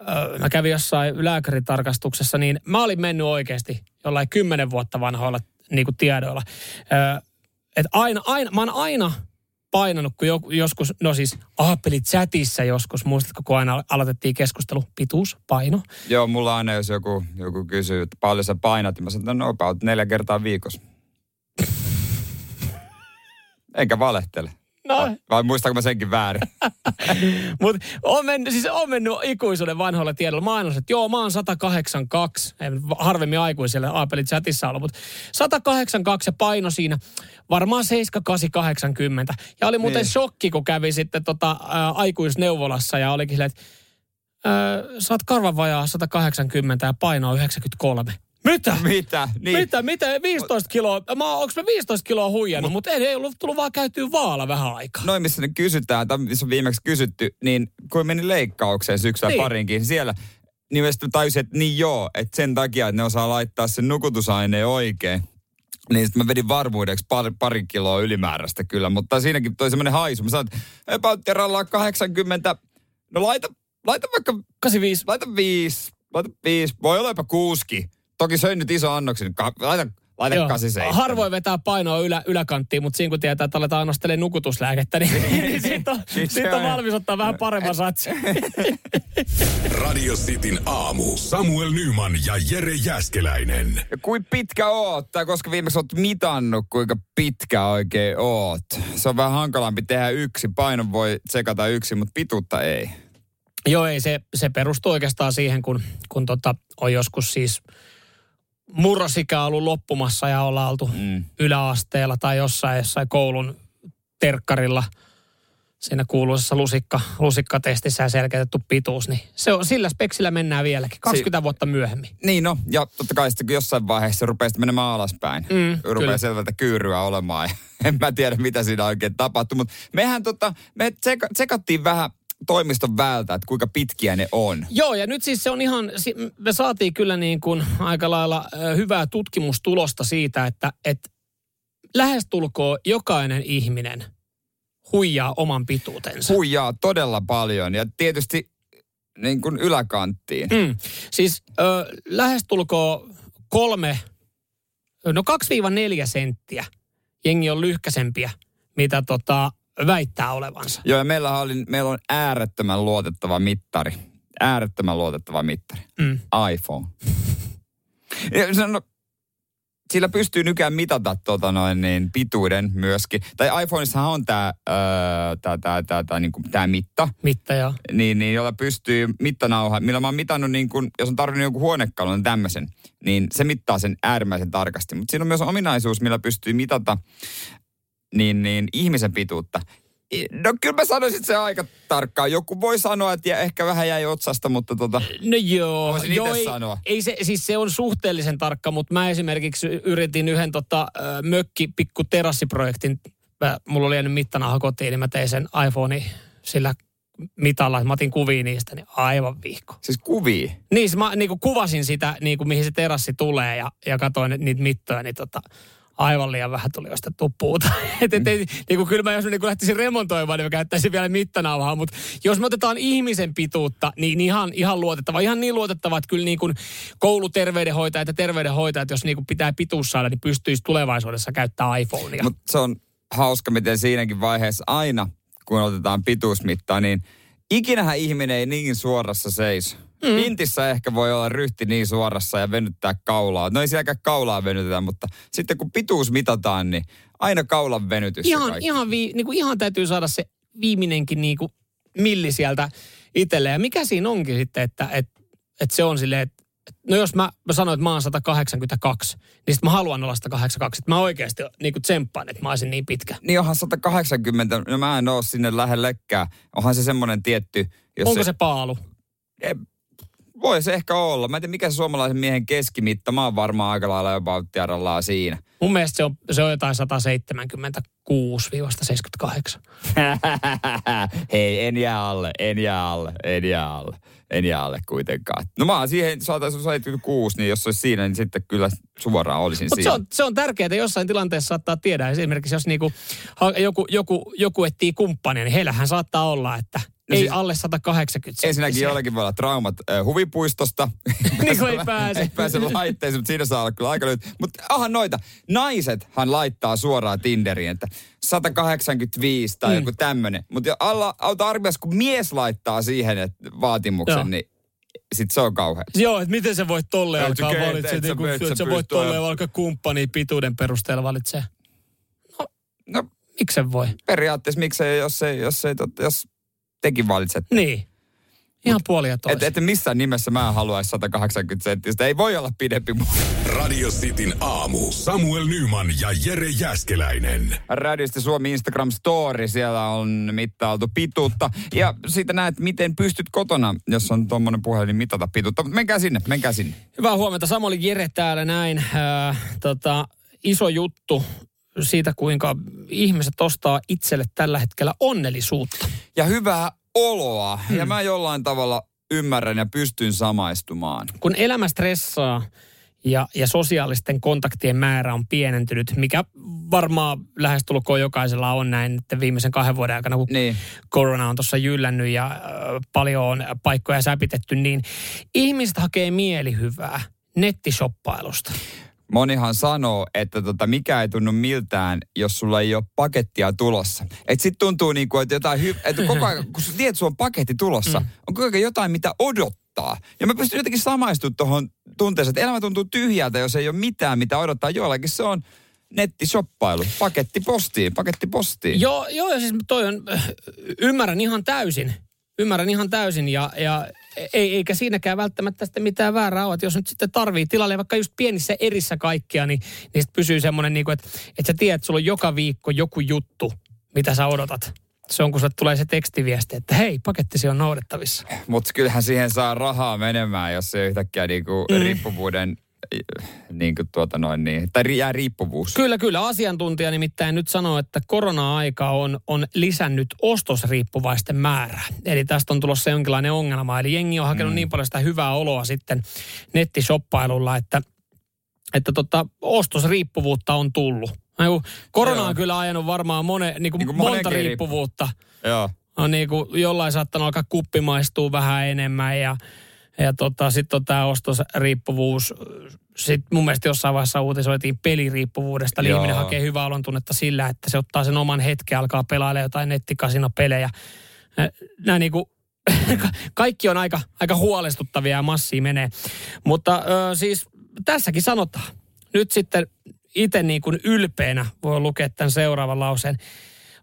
ö, mä kävin jossain lääkäritarkastuksessa, niin mä olin mennyt oikeasti jollain kymmenen vuotta vanhoilla niinku tiedoilla. Ö, et aina, aina, mä oon aina painanut, kun jo, joskus, no siis Aapelit chatissa joskus, muistatko, kun aina aloitettiin keskustelu, pituus, paino. Joo, mulla aina jos joku, joku kysyy, että paljon sä painat, niin mä sanon, että no about neljä kertaa viikossa. Enkä valehtele. No. Vai, muistaako mä senkin väärin? Mutta on mennyt, siis on mennyt ikuisuuden vanhoilla tiedolla. Mä aina että joo, mä oon 182. Ei, harvemmin aikuiselle Aapelin chatissa ollut, mutta 182 ja paino siinä varmaan 7880. Ja oli muuten Niin. shokki, kun kävi sitten tota, ä, aikuisneuvolassa ja olikin silleen, että oot karvan vajaa 180 ja paino on 93. Mitä? Mitä? Niin. Mitä, mitä, 15 kiloa, mä, onks mä 15 kiloa huijannut, mutta ei, ei ollut tullut vaan käytyä vaala vähän aikaa. Noin, missä ne kysytään, tai missä on viimeksi kysytty, niin kun meni leikkaukseen syksyllä Niin. parinkin, niin siellä niin mä sitten tajusin, että niin joo, että sen takia, että ne osaa laittaa sen nukutusaineen oikein. Niin sitten mä vedin varmuudeksi pari, pari kiloa ylimääräistä kyllä, mutta siinäkin toi semmoinen haisu. Mä sanoin, että about teralla 80, no laita, laita vaikka, 85. laita viisi, laita viisi, voi olla jopa kuuski. Toki söin nyt iso annoksen, niin ka- laita, laita Joo. 87. Harvoin vetää painoa ylä, yläkanttiin, mutta siinä kun tietää, että aletaan annostelemaan nukutuslääkettä, niin, niin siitä on, Siis siitä se on on- valmis ottaa vähän paremman satsi. Radio Cityn aamu. Samuel Nyman ja Jere Jäskeläinen. Ja kuin pitkä oot, tai koska viimeksi oot mitannut, kuinka pitkä oikein oot. Se on vähän hankalampi tehdä yksi. Painon voi tsekata yksi, mutta pituutta ei. Joo, ei se, se perustuu oikeastaan siihen, kun, kun tota, on joskus siis murrosikä ollut loppumassa ja ollaan oltu Mm. yläasteella tai jossain, jossain koulun terkkarilla siinä kuuluisessa lusikka, lusikkatestissä ja selkeytetty pituus, niin se on, sillä speksillä mennään vieläkin, 20 vuotta myöhemmin. Niin no, ja totta kai sitten kun jossain vaiheessa se rupeaa sitten menemään alaspäin. Mm, rupeaa kyllä. selvältä kyyryä olemaan. Ja en mä tiedä, mitä siinä oikein tapahtui. Mutta mehän tota, me tseka, tsekattiin vähän toimiston väältä, että kuinka pitkiä ne on. Joo, ja nyt siis se on ihan, me saatiin kyllä niin kuin aika lailla hyvää tutkimustulosta siitä, että, että lähestulkoon jokainen ihminen huijaa oman pituutensa. Huijaa todella paljon. Ja tietysti niin kuin yläkanttiin. Mm. Siis ö, lähestulkoon kolme, no 2-4 senttiä jengi on lyhkäsempiä, mitä tota, väittää olevansa. Joo, ja meillä, oli, meillä on äärettömän luotettava mittari. Äärettömän luotettava mittari. Mm. iPhone. Ja se on, no, sillä pystyy nykyään mitata tota noin, niin, pituuden myöskin. Tai iPhoneissahan on tämä tää, tää, tää, tää, niinku, tää mitta, Mitta ja niin, niin, jolla pystyy mittanauha, millä mä oon mitannut, niin kun, jos on tarvinnut jonkun huonekalun tämmöisen, niin se mittaa sen äärimmäisen tarkasti. Mutta siinä on myös ominaisuus, millä pystyy mitata niin, niin, ihmisen pituutta. No kyllä mä sanoisin, että se aika tarkkaan. Joku voi sanoa, että ehkä vähän jäi otsasta, mutta tota, No joo, Voisin joo ei, sanoa. ei se, siis se on suhteellisen tarkka, mutta mä esimerkiksi yritin yhden tota, mökki pikku terassiprojektin, mä, mulla oli jäänyt mittanauha kotiin, niin mä tein sen iPhone sillä mitalla, että mä otin kuvia niistä, niin aivan vihko. siis kuvia. Niin, mä niin kuvasin sitä, niin kuin mihin se terassi tulee ja, ja katsoin niitä mittoja, niin tota, aivan liian vähän tuli ostettua puuta. et, et, et, niin kuin, kyllä mä jos mä niin kuin lähtisin remontoimaan, niin mä käyttäisin vielä mittanauhaa, mutta jos me otetaan ihmisen pituutta, niin ihan, ihan luotettava. Ihan niin luotettava, että kyllä niin kuin kouluterveydenhoitajat ja terveydenhoitajat, jos niin kuin pitää pituus saada, niin pystyisi tulevaisuudessa käyttämään iPhonea. Mutta se on hauska, miten siinäkin vaiheessa aina, kun otetaan pituusmittaa, niin ikinähän ihminen ei niin suorassa seiso. Mm. Intissä ehkä voi olla ryhti niin suorassa ja venyttää kaulaa. No ei sielläkään kaulaa venytetä, mutta sitten kun pituus mitataan, niin aina kaulan venytys. ihan, kaikki. ihan, vii, niin kuin ihan täytyy saada se viimeinenkin niin kuin milli sieltä itselle. Ja mikä siinä onkin sitten, että, että, että se on silleen, että no jos mä, mä sanoin, että mä oon 182, niin sit mä haluan olla 182. Että mä oikeasti niin kuin tsemppaan, että mä olisin niin pitkä. Niin onhan 180, no mä en oo sinne lähellekään. Onhan se semmoinen tietty... Jos Onko se, se paalu? E, voi se ehkä olla. Mä en tiedä, mikä se suomalaisen miehen keskimitta. Mä oon varmaan aika lailla jopa tiedallaan siinä. Mun mielestä se on, se on jotain 176-78. Hei, en jää alle, en jää alle, en jää alle. En jää alle kuitenkaan. No mä oon siihen 176, niin jos se olisi siinä, niin sitten kyllä suoraan olisin Mut siinä. se on, se on tärkeää, että jossain tilanteessa saattaa tiedä. Esimerkiksi jos niinku, joku, joku, joku etsii kumppania, niin heillähän saattaa olla, että No ei siis, alle 180 Ensinnäkin jollakin voi olla traumat äh, huvipuistosta. niin kuin ei pääse. ei pääse laitteeseen, mutta siinä saa olla kyllä aika lyhyt. Mutta aha noita, naisethan laittaa suoraan Tinderiin, että 185 tai mm. joku tämmöinen. Mutta auta arvias, kun mies laittaa siihen että vaatimuksen, Joo. niin sit se on kauhean. Joo, että miten se voi tolleen alkaa valitsemaan, että niinku, et sä voit tolleen alkaa kumppani pituuden perusteella valitsee. No, no miksi se voi? Periaatteessa miksei, jos, ei, jos, ei, jos tekin valitset. Niin. Ihan puoli ja Että et missään nimessä mä en haluaisi 180 senttistä. Ei voi olla pidempi. Radio Cityn aamu. Samuel Nyman ja Jere Jäskeläinen. Radiosti Suomi Instagram Story. Siellä on mittailtu pituutta. Ja siitä näet, miten pystyt kotona, jos on tuommoinen puhelin, mitata pituutta. Mutta menkää sinne, menkää sinne. Hyvää huomenta. Samuli Jere täällä näin. Äh, tota, iso juttu siitä, kuinka ihmiset ostaa itselle tällä hetkellä onnellisuutta. Ja hyvää oloa. Hmm. Ja mä jollain tavalla ymmärrän ja pystyn samaistumaan. Kun elämä stressaa ja, ja sosiaalisten kontaktien määrä on pienentynyt, mikä varmaan lähestulkoon jokaisella on näin että viimeisen kahden vuoden aikana, kun niin. korona on tuossa jyllännyt ja äh, paljon on paikkoja säpitetty, niin ihmiset hakee mielihyvää nettishoppailusta. Monihan sanoo, että tota, mikä ei tunnu miltään, jos sulla ei ole pakettia tulossa. Et sit tuntuu niin kuin, että jotain hy- että koko ajan, kun sä tiedät, että sulla on paketti tulossa, mm. on koko ajan jotain, mitä odottaa. Ja mä pystyn jotenkin samaistumaan tuohon tunteeseen, että elämä tuntuu tyhjältä, jos ei ole mitään, mitä odottaa. Joillakin se on nettishoppailu, paketti postiin, paketti postiin. Joo, joo ja siis toi on, ymmärrän ihan täysin ymmärrän ihan täysin ja, ja ei, eikä siinäkään välttämättä sitten mitään väärää ole. Että jos nyt sitten tarvii tilalle vaikka just pienissä erissä kaikkia, niin, niin sitten pysyy semmoinen, niin kuin, että, että sä tiedät, että sulla on joka viikko joku juttu, mitä sä odotat. Se on, kun sulle tulee se tekstiviesti, että hei, pakettisi on noudettavissa. Mutta kyllähän siihen saa rahaa menemään, jos se yhtäkkiä niinku mm. riippuvuuden niin kuin tuota noin niin, tai jää riippuvuus. Kyllä, kyllä. Asiantuntija nimittäin nyt sanoo, että korona-aika on, on lisännyt ostosriippuvaisten määrää. Eli tästä on tulossa jonkinlainen ongelma. Eli jengi on hakenut mm. niin paljon sitä hyvää oloa sitten nettishoppailulla, että, että tota, ostosriippuvuutta on tullut. Niin korona on Joo. kyllä ajanut varmaan mone, niin kuin niin kuin monta riippuvuutta. Joo. On niin kuin jollain saattanut alkaa kuppimaistua vähän enemmän ja ja tota, sitten on tämä ostosriippuvuus. Sitten mun mielestä jossain vaiheessa uutisoitiin peliriippuvuudesta. Eli ihminen hakee hyvää olon tunnetta sillä, että se ottaa sen oman hetken, alkaa pelailla jotain nettikasino-pelejä. Nämä niinku, kaikki on aika, aika huolestuttavia ja massia menee. Mutta ö, siis tässäkin sanotaan. Nyt sitten itse niin kuin ylpeänä voi lukea tämän seuraavan lauseen.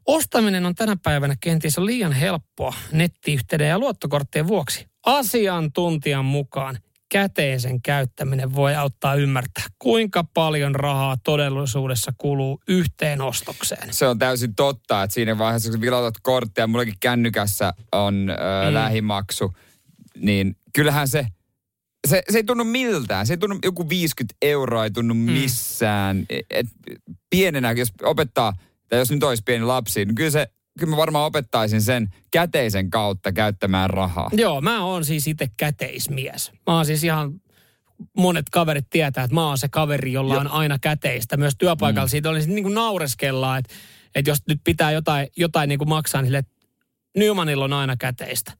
Ostaminen on tänä päivänä kenties liian helppoa nettiyhteyden ja luottokorttien vuoksi. Asiantuntijan mukaan käteisen käyttäminen voi auttaa ymmärtää, kuinka paljon rahaa todellisuudessa kuluu yhteen ostokseen. Se on täysin totta, että siinä vaiheessa, kun vilatat korttia, mullakin kännykässä on ö, mm. lähimaksu, niin kyllähän se, se, se ei tunnu miltään. Se ei tunnu, joku 50 euroa ei tunnu mm. missään. Mm. Et, pienenä, jos opettaa, tai jos nyt olisi pieni lapsi, niin kyllä se kyllä mä varmaan opettaisin sen käteisen kautta käyttämään rahaa. Joo, mä oon siis itse käteismies. Mä oon siis ihan monet kaverit tietää, että mä oon se kaveri, jolla jo. on aina käteistä. Myös työpaikalla mm. siitä olisi niin kuin naureskellaan, että, että jos nyt pitää jotain, jotain niin kuin maksaa, niin sille, että Nymanilla on aina käteistä.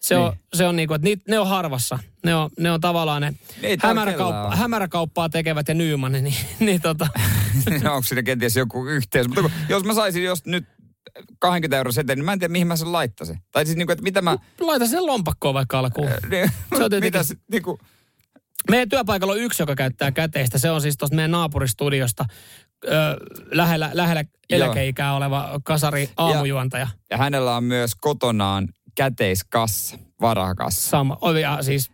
Se niin. on, se on niin kuin, että niit, ne on harvassa. Ne on, ne on tavallaan ne hämäräkauppa, hämäräkauppaa tekevät ja Nyman, niin, niin tota. Onko siinä kenties joku yhteys? Mutta jos mä saisin jos nyt 20 euroa seteli, niin mä en tiedä, mihin mä sen laittaisin. Tai siis niinku, että mitä mä... Laita sen lompakkoon vaikka alkuun. niin, se on tietenkin... Mitäs, niinku... Meidän työpaikalla on yksi, joka käyttää käteistä. Se on siis tuosta meidän naapuristudiosta ö, lähellä, lähellä eläkeikää oleva kasari aamujuontaja. Ja, ja hänellä on myös kotonaan käteiskassa, varakassa. Sama. Ja siis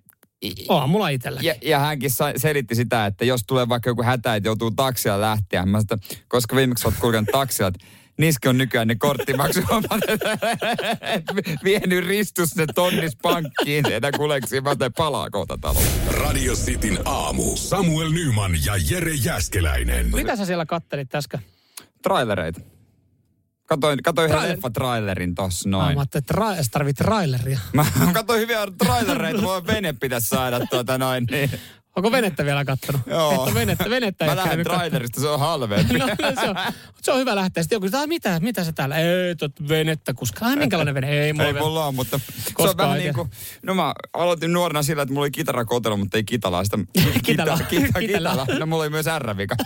Oon mulla itselläkin. Ja, ja hänkin selitti sitä, että jos tulee vaikka joku hätä, että joutuu taksilla lähteä. Mä että koska viimeksi olet kulkenut taksilla, että niissä on nykyään ne korttimaksuhommat. Vienyt ristus ne tonnis pankkiin, että kuleksi, mä otan palaa kohta talo. Radio Cityn aamu. Samuel Nyman ja Jere Jäskeläinen. Mitä sä siellä kattelit äsken? Trailereita. Katoin, katoin yhden Trailer- leffatrailerin tossa noin. mä ajattelin, että tra- sä tarvit traileria. Mä katsoin hyviä trailereita, mulla vene pitäisi saada tuota noin. Niin. Onko venettä vielä kattonut? Joo. Et ole venettä, venettä Mä lähden trailerista, se on halvempi. No, se, on, se on hyvä lähteä. Sitten joku sanoo, mitä, mitä se täällä? Ei, tot venettä kuskaa. Ai, minkälainen vene? Ei, mulla Ei mulla on, mutta se on vähän niin kuin, no mä aloitin nuorena sillä, että mulla oli kitarakotelo, mutta ei kitalaa. Sitä, Kitala. Kita, kita, Kitala. kitala. No mulla oli myös R-vika.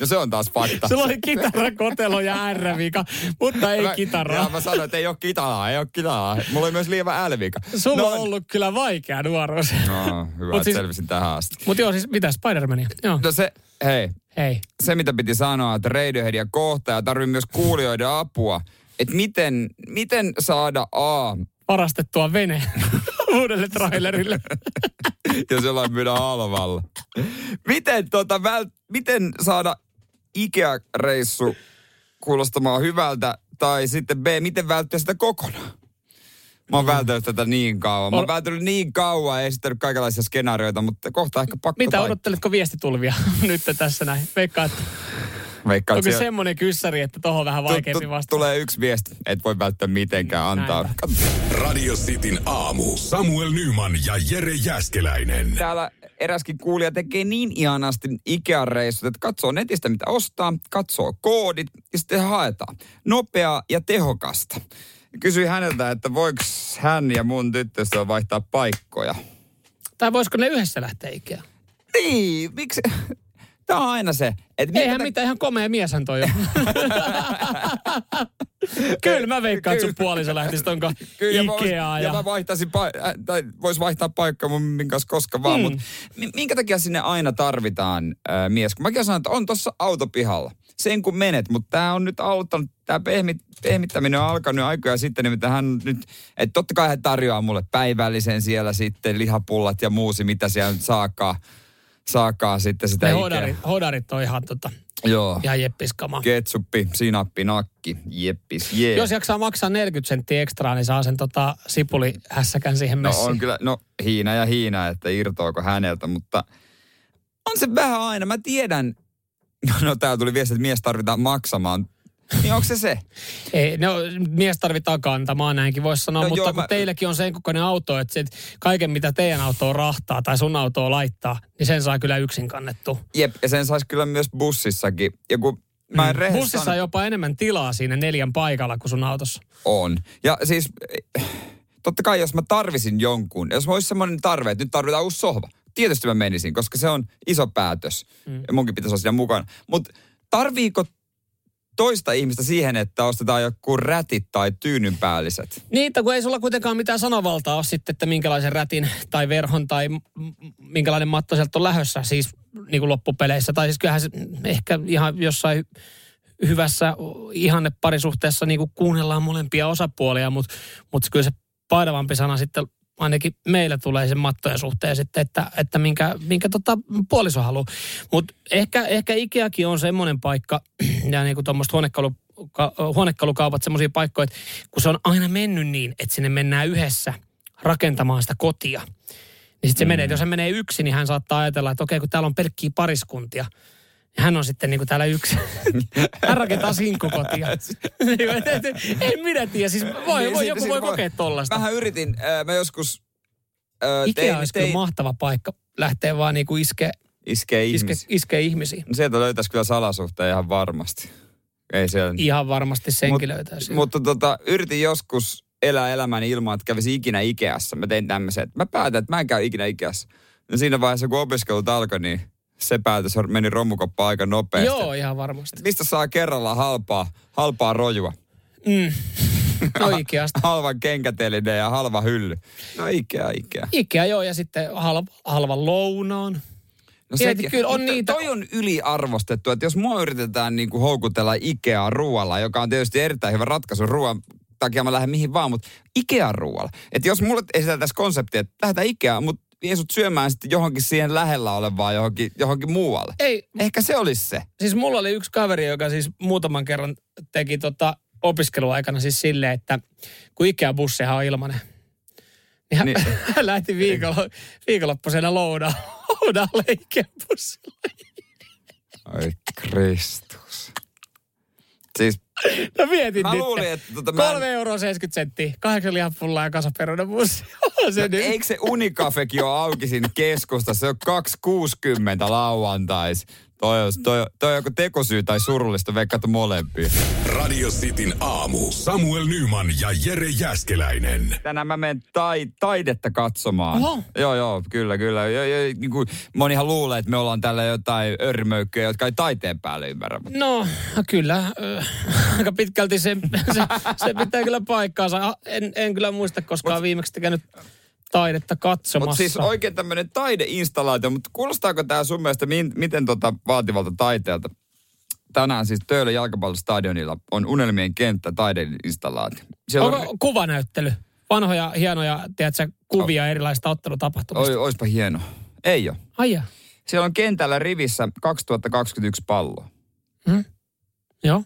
No se on taas fakta. Sulla oli kitara, kotelo ja R-vika, mutta ei Mä- kitaraa. Ja mä sanoin, että ei ole kitalaa, ei ole kitalaa. Mulla oli myös lievä L-vika. Sulla no, on ollut kyllä vaikea nuoruus. No, hyvä, että siis- selvisin tähän asti. Mutta joo, siis mitä Spider-Mania? Joo, No se, hei, hei. se mitä piti sanoa, että Radioheadia kohtaa ja tarvii myös kuulijoiden apua. Että miten, miten saada A, Varastettua vene uudelle trailerille. jos jollain myydään halvalla. Miten, tota, väl, miten saada Ikea-reissu kuulostamaan hyvältä, tai sitten B, miten välttää sitä kokonaan? Mä oon välttänyt tätä niin kauan. Mä oon välttänyt niin kauan ja esittänyt kaikenlaisia skenaarioita, mutta kohta ehkä pakko Mitä taittaa. odotteletko viestitulvia nyt tässä näin? Veikkaa, että Veikkaan, onko siellä- semmoinen kyssäri, että tohon vähän vaikeampi vastata? Tulee yksi viesti, et voi välttää mitenkään antaa. Radio Cityn aamu. Samuel Nyman ja Jere Jäskeläinen. Täällä eräskin kuulija tekee niin ihanasti Ikea-reissut, että katsoo netistä mitä ostaa, katsoo koodit ja sitten haetaan. Nopeaa ja tehokasta. Kysyin häneltä, että voiko hän ja mun tyttöystävä vaihtaa paikkoja. Tai voisiko ne yhdessä lähteä Ikea? Niin, miksi? Tämä on aina se. Että Eihän mitään, ihan komea mieshän toi on. Kyllä mä veikkaan, että sun puoliso lähtisi tonko Kyllä, Ikeaa. ja Ja, mä vaihtaisin, pa- äh, tai vois vaihtaa paikkaa mun kanssa koska vaan, Mm. mutta minkä takia sinne aina tarvitaan äh, mies? Kun mäkin sanon, että on tuossa autopihalla. Sen kun menet, mutta tämä on nyt auttanut, tämä pehmit, pehmittäminen on alkanut aikoja sitten, niin hän nyt, että totta kai hän tarjoaa mulle päivällisen siellä sitten, lihapullat ja muusi, mitä siellä nyt saakaa, saakaa sitten sitä ne hodarit, hodarit on ihan, tota, Joo. ihan jeppiskama. Ketsuppi, sinappi, nakki, jeppis, jee. Jos jaksaa maksaa 40 senttiä ekstraa, niin saa sen tota, sipulihässäkän siihen No messiin. on kyllä, no hiina ja hiina, että irtoako häneltä, mutta on se vähän aina. Mä tiedän, no, no täällä tuli viesti, että mies tarvitaan maksamaan. Niin onko se se? Ei, no, mies tarvitaan kantamaan, näinkin voisi sanoa, No mutta joo, kun mä- teilläkin on sen kokoinen auto, että sit kaiken mitä teidän autoon rahtaa tai sun autoon laittaa, niin sen saa kyllä yksin kannettu. Jep, ja sen saisi kyllä myös bussissakin. Ja kun mä en Mm. Bussissa on jopa enemmän tilaa siinä neljän paikalla kuin sun autossa. on. Ja siis, totta kai jos mä tarvisin jonkun, jos mä olisi semmoinen tarve, että nyt tarvitaan uusi sohva. Tietysti mä menisin, koska se on iso päätös. Mm. Ja munkin pitäisi olla siinä mukana. Mutta tarviiko toista ihmistä siihen, että ostetaan joku rätit tai tyynynpäälliset? Niitä, kun ei sulla kuitenkaan mitään sanovaltaa ole sitten, että minkälaisen rätin tai verhon tai minkälainen matto sieltä on lähössä siis niin kuin loppupeleissä. Tai siis kyllähän se ehkä ihan jossain hy- hyvässä ihanne parisuhteessa niin kuin kuunnellaan molempia osapuolia, mutta mut kyllä se painavampi sana sitten ainakin meillä tulee sen mattojen suhteen sitten, että, että minkä, minkä tota puoliso haluaa. Mutta ehkä, ehkä Ikeakin on semmoinen paikka, ja niin kuin tuommoista huonekalu, ka, huonekalukaupat semmoisia paikkoja, että kun se on aina mennyt niin, että sinne mennään yhdessä rakentamaan sitä kotia. Niin sitten se mm. menee, että jos hän menee yksin, niin hän saattaa ajatella, että okei, kun täällä on pelkkiä pariskuntia, hän on sitten niin kuin täällä yksin. hän rakentaa sinkkukotia. en minä tiedä, siis voi, Niin, voi, joku voi kokea tollasta. Mähän yritin, äh, mä joskus äh, Ikea tein, olisi kyllä mahtava paikka lähteä vaan niin kuin iskee, iske, iskee ihmisiin. No Sieltä löytäisi kyllä salasuhteen ihan varmasti. Ei siellä. Ihan varmasti senkin Mut- löytäisi. Mutta tota, yritin joskus elää elämäni ilman, että kävisi ikinä Ikeassa. Mä tein tämmöisen, että mä päätän, että mä en käy ikinä Ikeassa. Ja siinä vaiheessa, kun opiskelut alkoi, niin se päätös meni romukoppaan aika nopeasti. Joo, ihan varmasti. Mistä saa kerralla halpaa, halpaa rojua? Mm. Oikeasti. Halvan kenkäteline ja halva hylly. No Ikea, Ikea. Ikea joo, ja sitten halva, halva lounaan. No Mieti, kyllä on niitä- Toi on yliarvostettu, että jos mua yritetään niin kuin houkutella Ikeaa ruoalla, joka on tietysti erittäin hyvä ratkaisu ruoan takia mä lähden mihin vaan, mutta Ikea ruoalla. Että jos mulle esiteltäisiin konsepti, että lähdetään Ikeaan, mutta vie sut syömään sitten johonkin siihen lähellä olevaan johonkin, johonkin muualle. Ei, Ehkä se olisi se. siis mulla oli yksi kaveri, joka siis muutaman kerran teki tota opiskeluaikana siis silleen, että kun Ikea-bussihan on ilmanen, niin hän, Niin. hän lähti viikolla, viikonloppuisena loudaan, loudaalle Ikea-bussilla. Ai Kristus. Siis No mietin mä nyt. luulin, että tota, mä en- 3 euroa 70 senttiä, kahdeksan lihapullaa ja. On se No, nyt. eikö se Unicafekin ole auki siinä keskustassa? Se on 2.60 lauantais. Toi on, toi, toi on joku tekosyy tai surullista, veikkaat molempia. Radio Cityn aamu. Samuel Nyman ja Jere Jäskeläinen. Tänään mä menen tai, taidetta katsomaan. Oho. Joo, joo, kyllä, kyllä. Jo, jo, niin kuin monihan luulee, että me ollaan täällä jotain örmöykköjä, jotka ei taiteen päälle ymmärrä. Mutta No, kyllä. Ö, aika pitkälti se, se, se pitää kyllä paikkaansa. En, en kyllä muista koskaan Mut- viimeksi käynyt taidetta katsomassa. Mutta siis oikein tämmöinen taideinstallaatio, mutta kuulostaako tämä sun mielestä min, miten tota vaativalta taiteelta? Tänään siis Töölön jalkapallostadionilla on unelmien kenttä taideinstallaatio. Siellä on, Onko kuvanäyttely? Vanhoja, hienoja, tiedätkö, kuvia erilaisista ottelutapahtumista. oi, oispa hieno. Ei ole. Ai jaa. Siellä on kentällä rivissä 2021 pallo. Joo.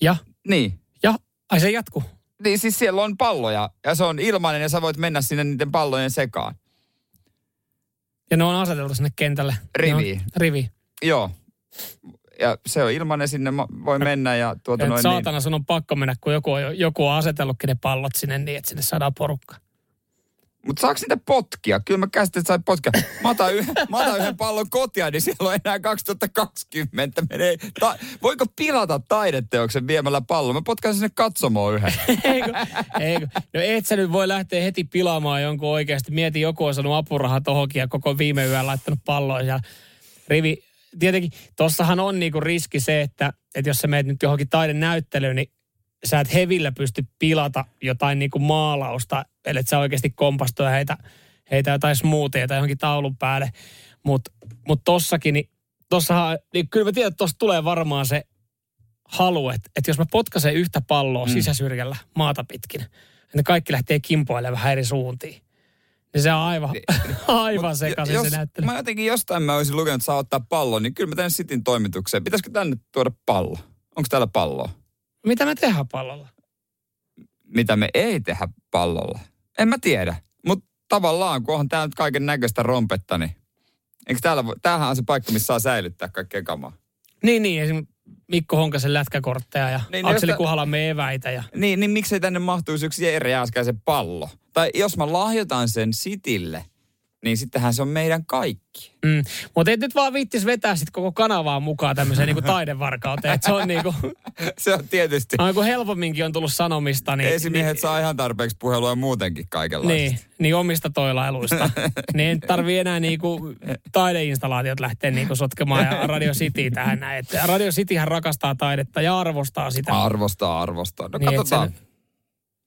Ja? Niin. Ja? Ai se jatkuu. Niin siis siellä on palloja ja se on ilmainen ja sä voit mennä sinne niiden pallojen sekaan. Ja ne on aseteltu sinne kentälle. On- Rivi. Joo. Ja se on ilmainen, sinne voi mennä ja tuota Et noin saatana, sun on pakko mennä, kun joku on, joku on asetellutkin ne pallot sinne niin, että sinne saadaan porukka. Mutta saako niitä potkia? Kyllä mä käsitin, että sai potkia. Mä otan, yhden, mä otan yhden pallon kotia, niin siellä on enää 2020. Menee, ta, voiko pilata taideteoksen viemällä pallon? Mä potkan sinne katsomoon yhden. eikö, eikö. No et sä nyt voi lähteä heti pilaamaan jonkun oikeasti. Mieti, joku on saanut apurahaa tohonkin ja koko viime yön laittanut palloa siellä. Rivi, tietenkin tossahan on niinku riski se, että, että jos sä meet nyt johonkin taidenäyttelyyn, niin sä et hevillä pysty pilata jotain niinku maalausta, eli että sä oikeasti kompastu ja heitä, heitä jotain smoothia tai johonkin taulun päälle. Mutta mut tossakin, niin tossahan, niin kyllä mä tiedän, että tossa tulee varmaan se halu, että, että jos mä potkasen yhtä palloa mm. sisäsyrjällä maata pitkin, että ne kaikki lähtee kimpoilemaan vähän eri suuntiin. Niin se on aivan, aivan sekaisin jos, se näyttely. Mä jotenkin jostain mä olisin lukenut, että saa ottaa pallon, niin kyllä mä tänne Sitin toimitukseen. Pitäisikö tänne tuoda pallo? Onko täällä palloa? Mitä me tehdään pallolla? Mitä me ei tehdä pallolla? En mä tiedä. Mutta tavallaan, kun onhan täällä nyt kaiken näköistä rompetta, niin eikö täällä, tämähän on se paikka, missä saa säilyttää kaikkea kamaa. Niin, niin, esimerkiksi Mikko Honkasen lätkäkortteja ja Niin, niin, Akseli josta- Kuhalamme eväitä. Ja... Niin, niin miksei tänne mahtuisi yksi Jere Jääskäisen pallo? Tai jos mä lahjoitan sen Sitille, niin sittenhän se on meidän kaikki. Mm. Mutta et nyt vaan viittis vetää sit koko kanavaa mukaan tämmöiseen niinku taidevarkauteen. Et se on niinku, se on tietysti. kun helpomminkin on tullut sanomista, niin... Esimiehet niin, saa ihan tarpeeksi puhelua muutenkin kaikenlaista. Niin, niin omista toilailuista. niin ei tarvii enää niinku taideinstallaatiot lähteä niinku sotkemaan ja Radio City tähän näin. Et Radio Cityhän rakastaa taidetta ja arvostaa sitä. Arvostaa, arvostaa. No Niin, katsotaan. se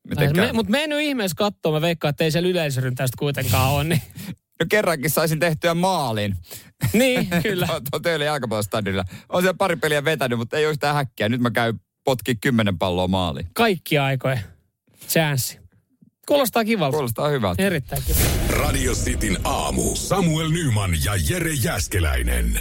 Miten käy. me, mutta me en nyt ihmeessä katsoa, mä veikkaan, että ei siellä yleisöryntäistä kuitenkaan ole. Niin, No kerrankin saisin tehtyä maalin. niin kyllä. Tuo teille jalkapallostadionilla. On siellä pari peliä vetänyt, mutta ei ole sitä häkkiä. Nyt mä käyn potki kymmenen palloa maaliin. Kaikki aikojen chanssi. Kuulostaa kivalta. Kuulostaa hyvältä. Erittäin kiva. Radio Cityn aamu. Samuel Nyman ja Jere Jäskeläinen.